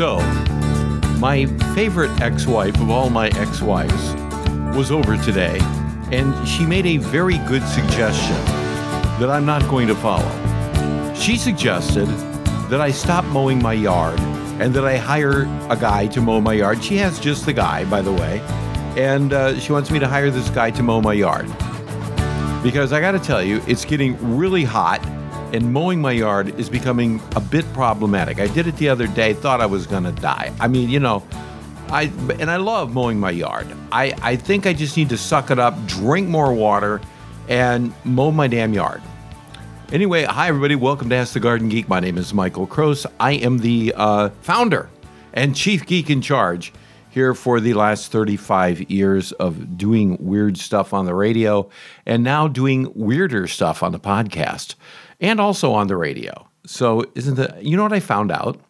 So, my favorite ex wife of all my ex wives was over today, and she made a very good suggestion that I'm not going to follow. She suggested that I stop mowing my yard and that I hire a guy to mow my yard. She has just the guy, by the way, and uh, she wants me to hire this guy to mow my yard. Because I got to tell you, it's getting really hot and mowing my yard is becoming a bit problematic. I did it the other day, thought I was going to die. I mean, you know, I and I love mowing my yard. I, I think I just need to suck it up, drink more water, and mow my damn yard. Anyway, hi everybody. Welcome to Ask the Garden Geek. My name is Michael Kroos. I am the uh, founder and chief geek in charge here for the last 35 years of doing weird stuff on the radio and now doing weirder stuff on the podcast and also on the radio. So, isn't that, you know what I found out?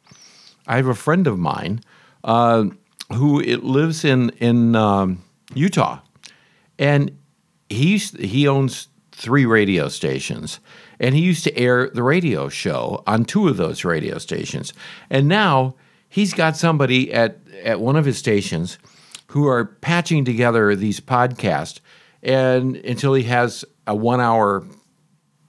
I have a friend of mine uh, who it lives in, in um, Utah, and he's, he owns three radio stations. And he used to air the radio show on two of those radio stations. And now he's got somebody at, at one of his stations who are patching together these podcasts and until he has a one hour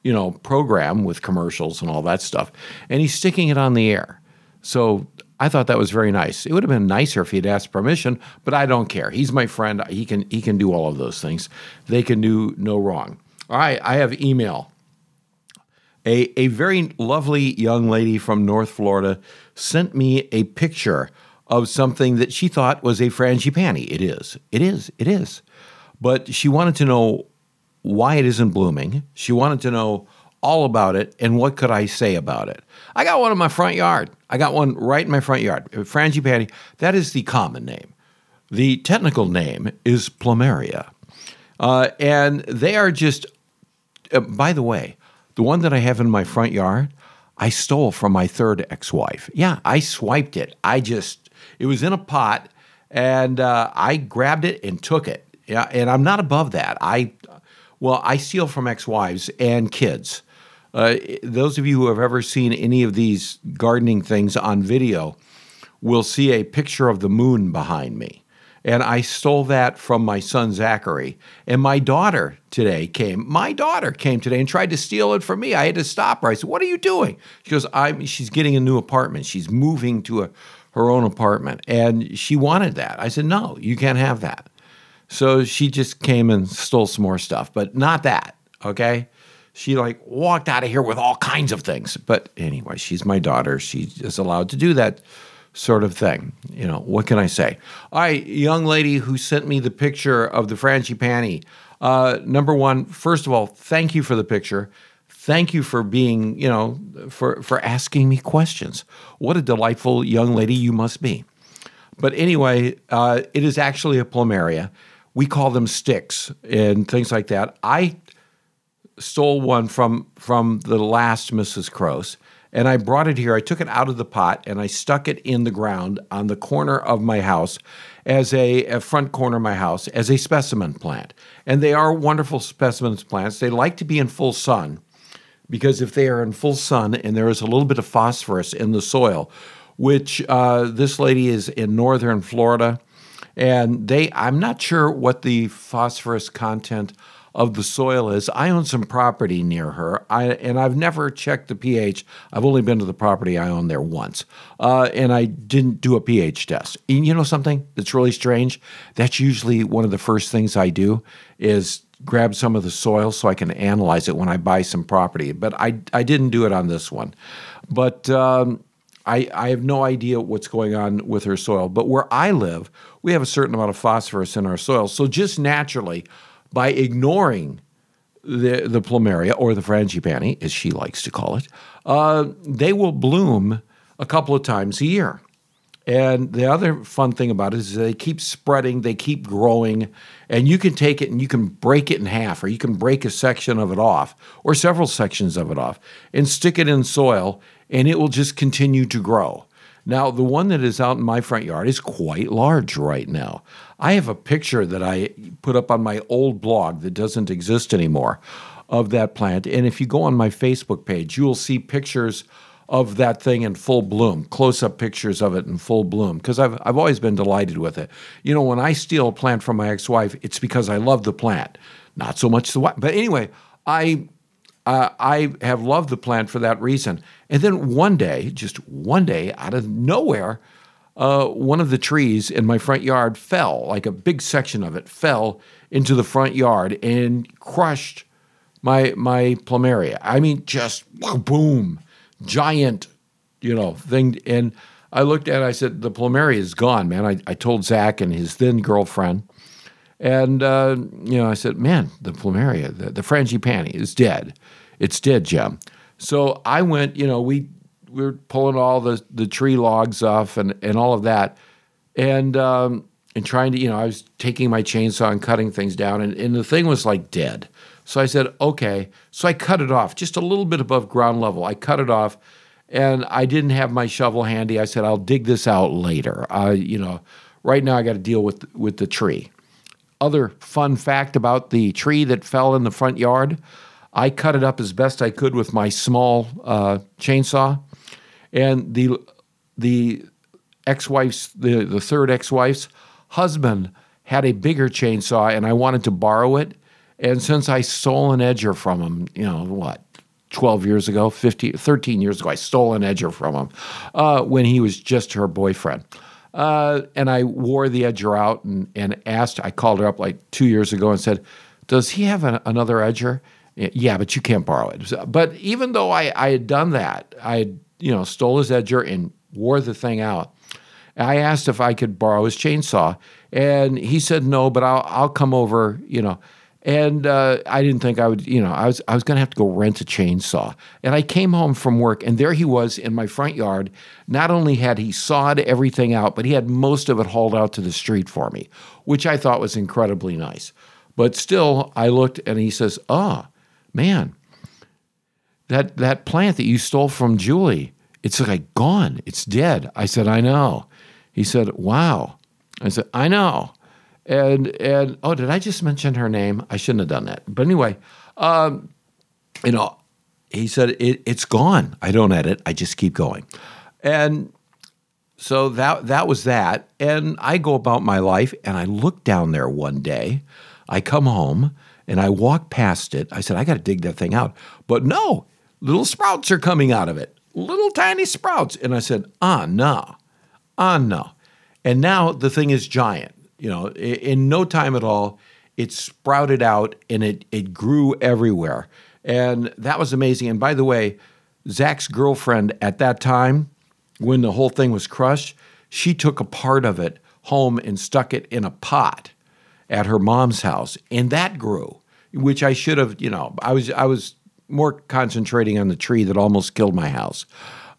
you know program with commercials and all that stuff and he's sticking it on the air so i thought that was very nice it would have been nicer if he'd asked permission but i don't care he's my friend he can he can do all of those things they can do no wrong all right i have email a, a very lovely young lady from North Florida sent me a picture of something that she thought was a frangipani. It is. It is. It is. But she wanted to know why it isn't blooming. She wanted to know all about it and what could I say about it. I got one in my front yard. I got one right in my front yard. Frangipani, that is the common name. The technical name is plumeria. Uh, and they are just, uh, by the way, the one that I have in my front yard, I stole from my third ex wife. Yeah, I swiped it. I just, it was in a pot and uh, I grabbed it and took it. Yeah, and I'm not above that. I, well, I steal from ex wives and kids. Uh, those of you who have ever seen any of these gardening things on video will see a picture of the moon behind me. And I stole that from my son Zachary. And my daughter today came. My daughter came today and tried to steal it from me. I had to stop her. I said, "What are you doing?" She goes, "I'm." She's getting a new apartment. She's moving to a, her own apartment, and she wanted that. I said, "No, you can't have that." So she just came and stole some more stuff, but not that. Okay. She like walked out of here with all kinds of things. But anyway, she's my daughter. She is allowed to do that sort of thing. You know, what can I say? All right, young lady who sent me the picture of the frangipani. Uh, number one, first of all, thank you for the picture. Thank you for being, you know, for, for asking me questions. What a delightful young lady you must be. But anyway, uh, it is actually a plumeria. We call them sticks and things like that. I stole one from from the last Mrs. Kroos and I brought it here. I took it out of the pot and I stuck it in the ground on the corner of my house as a, a, front corner of my house as a specimen plant. And they are wonderful specimens plants. They like to be in full sun because if they are in full sun and there is a little bit of phosphorus in the soil, which uh, this lady is in northern Florida, and they I'm not sure what the phosphorus content of the soil is. I own some property near her, I, and I've never checked the pH. I've only been to the property I own there once, uh, and I didn't do a pH test. And you know something that's really strange? That's usually one of the first things I do is grab some of the soil so I can analyze it when I buy some property. But I, I didn't do it on this one. But um, I, I have no idea what's going on with her soil. But where I live, we have a certain amount of phosphorus in our soil. So just naturally, by ignoring the, the plumeria or the frangipani, as she likes to call it, uh, they will bloom a couple of times a year. And the other fun thing about it is they keep spreading, they keep growing, and you can take it and you can break it in half, or you can break a section of it off, or several sections of it off, and stick it in soil, and it will just continue to grow. Now, the one that is out in my front yard is quite large right now. I have a picture that I put up on my old blog that doesn't exist anymore of that plant. And if you go on my Facebook page, you will see pictures of that thing in full bloom, close up pictures of it in full bloom, because I've, I've always been delighted with it. You know, when I steal a plant from my ex wife, it's because I love the plant, not so much the wife. But anyway, I, uh, I have loved the plant for that reason. And then one day, just one day out of nowhere, uh, one of the trees in my front yard fell, like a big section of it fell into the front yard and crushed my my plumeria. I mean, just boom, giant, you know, thing. And I looked at it, I said, the plumeria is gone, man. I, I told Zach and his then girlfriend. And, uh, you know, I said, man, the plumeria, the, the frangipani is dead. It's dead, Jim. So I went, you know, we, we were pulling all the, the tree logs off and, and all of that. And, um, and trying to, you know, I was taking my chainsaw and cutting things down, and, and the thing was like dead. So I said, okay. So I cut it off just a little bit above ground level. I cut it off, and I didn't have my shovel handy. I said, I'll dig this out later. Uh, you know, right now I got to deal with with the tree. Other fun fact about the tree that fell in the front yard, I cut it up as best I could with my small uh, chainsaw, and the the ex-wife's the the third ex-wife's husband had a bigger chainsaw, and I wanted to borrow it. And since I stole an edger from him, you know, what, 12 years ago, 15, 13 years ago, I stole an edger from him uh, when he was just her boyfriend. Uh, and I wore the edger out and, and asked, I called her up like two years ago and said, Does he have an, another edger? Yeah, but you can't borrow it. But even though I, I had done that, I had, you know, stole his edger and wore the thing out. I asked if I could borrow his chainsaw, and he said no, but I'll I'll come over, you know. And uh, I didn't think I would, you know, I was I was going to have to go rent a chainsaw. And I came home from work, and there he was in my front yard. Not only had he sawed everything out, but he had most of it hauled out to the street for me, which I thought was incredibly nice. But still, I looked, and he says, "Ah, oh, man, that that plant that you stole from Julie, it's like gone. It's dead." I said, "I know." He said, "Wow." I said, "I know." And and oh, did I just mention her name? I shouldn't have done that. But anyway, um, you know, he said it, it's gone. I don't edit. I just keep going, and so that that was that. And I go about my life, and I look down there one day. I come home and I walk past it. I said, I got to dig that thing out, but no, little sprouts are coming out of it, little tiny sprouts. And I said, ah, no, ah, no. And now the thing is giant. You know, in no time at all, it sprouted out and it it grew everywhere, and that was amazing. And by the way, Zach's girlfriend at that time, when the whole thing was crushed, she took a part of it home and stuck it in a pot at her mom's house, and that grew. Which I should have, you know, I was I was more concentrating on the tree that almost killed my house,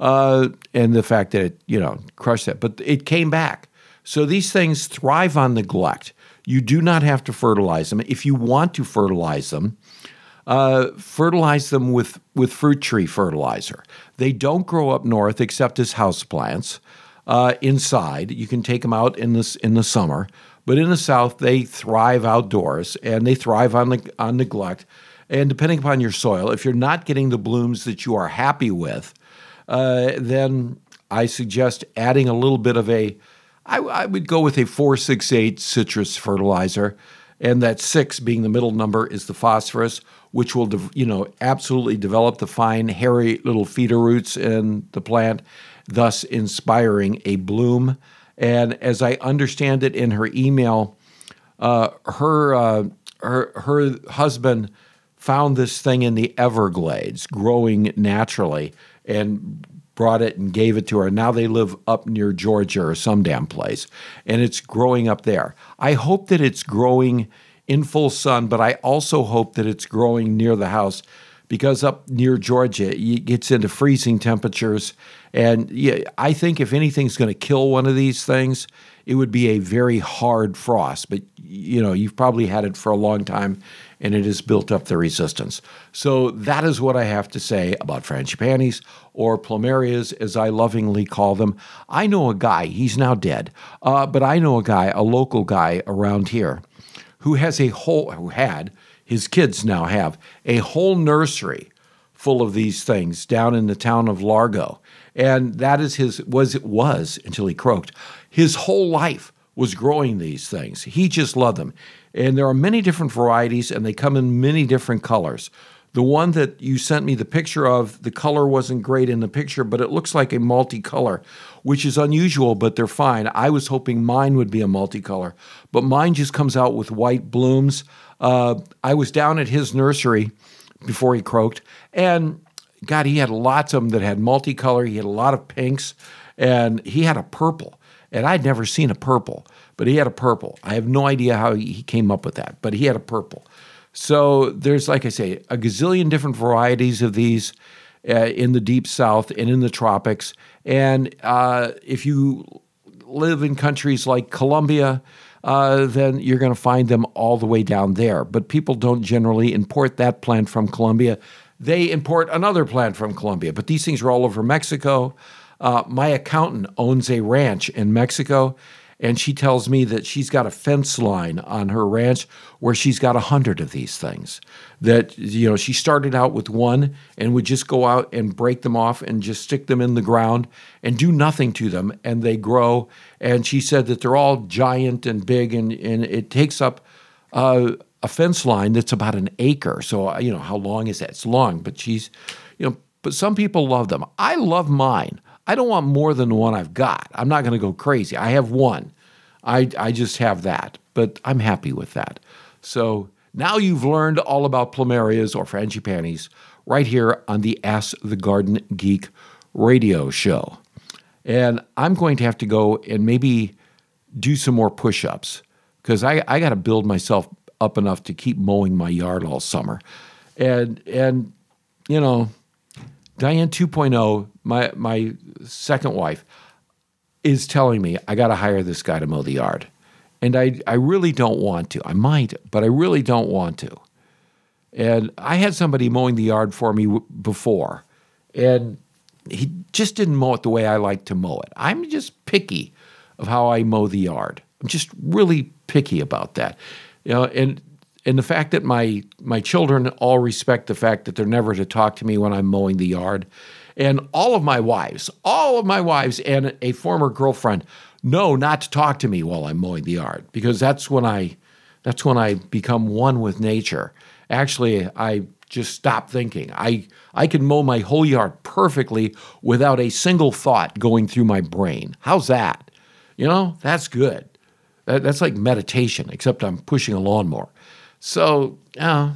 uh, and the fact that it, you know, crushed that. But it came back. So these things thrive on neglect. You do not have to fertilize them. If you want to fertilize them, uh, fertilize them with, with fruit tree fertilizer. They don't grow up north except as houseplants. Uh, inside, you can take them out in this in the summer, but in the south they thrive outdoors and they thrive on the, on neglect. And depending upon your soil, if you're not getting the blooms that you are happy with, uh, then I suggest adding a little bit of a I, I would go with a 468 citrus fertilizer, and that six being the middle number is the phosphorus, which will, you know, absolutely develop the fine, hairy little feeder roots in the plant, thus inspiring a bloom. And as I understand it in her email, uh, her uh, her her husband found this thing in the Everglades growing naturally and brought it and gave it to her. Now they live up near Georgia or some damn place, and it's growing up there. I hope that it's growing in full sun, but I also hope that it's growing near the house because up near Georgia, it gets into freezing temperatures. And yeah, I think if anything's going to kill one of these things, it would be a very hard frost. But you know, you've probably had it for a long time, and it has built up the resistance. So that is what I have to say about frangipanis or plumerias, as I lovingly call them. I know a guy, he's now dead, uh, but I know a guy, a local guy around here, who has a whole, who had, his kids now have, a whole nursery full of these things down in the town of Largo. And that is his was it was until he croaked. His whole life was growing these things. He just loved them. And there are many different varieties and they come in many different colors. The one that you sent me the picture of, the color wasn't great in the picture, but it looks like a multicolor, which is unusual, but they're fine. I was hoping mine would be a multicolor, but mine just comes out with white blooms. Uh, I was down at his nursery before he croaked, and God, he had lots of them that had multicolor. He had a lot of pinks, and he had a purple. And I'd never seen a purple, but he had a purple. I have no idea how he came up with that, but he had a purple. So there's, like I say, a gazillion different varieties of these uh, in the deep south and in the tropics. And uh, if you live in countries like Colombia, uh, then you're going to find them all the way down there. But people don't generally import that plant from Colombia. They import another plant from Colombia. But these things are all over Mexico. Uh, my accountant owns a ranch in Mexico, and she tells me that she's got a fence line on her ranch where she's got a hundred of these things. That you know, she started out with one and would just go out and break them off and just stick them in the ground and do nothing to them, and they grow. And she said that they're all giant and big, and and it takes up. Uh, a fence line that's about an acre. So, uh, you know, how long is that? It's long, but she's, you know, but some people love them. I love mine. I don't want more than the one I've got. I'm not going to go crazy. I have one. I, I just have that, but I'm happy with that. So now you've learned all about plumerias or frangipanis right here on the Ask the Garden Geek radio show. And I'm going to have to go and maybe do some more push ups because I, I got to build myself up enough to keep mowing my yard all summer. And, and you know, Diane 2.0, my my second wife, is telling me I got to hire this guy to mow the yard. And I, I really don't want to. I might, but I really don't want to. And I had somebody mowing the yard for me w- before, and he just didn't mow it the way I like to mow it. I'm just picky of how I mow the yard. I'm just really picky about that. You know, and and the fact that my my children all respect the fact that they're never to talk to me when I'm mowing the yard, and all of my wives, all of my wives, and a former girlfriend know not to talk to me while I'm mowing the yard because that's when I that's when I become one with nature. Actually, I just stop thinking. I I can mow my whole yard perfectly without a single thought going through my brain. How's that? You know, that's good. That, that's like meditation, except I'm pushing a lawnmower. So, yeah,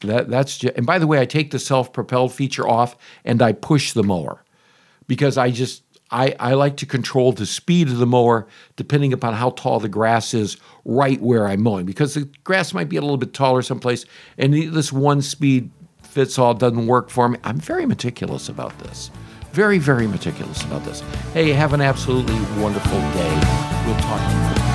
that, that's just, and by the way, I take the self-propelled feature off and I push the mower because I just I, I like to control the speed of the mower depending upon how tall the grass is right where I'm mowing because the grass might be a little bit taller someplace and this one speed fits all doesn't work for me. I'm very meticulous about this. Very, very meticulous about this. Hey, have an absolutely wonderful day. We'll talk to you.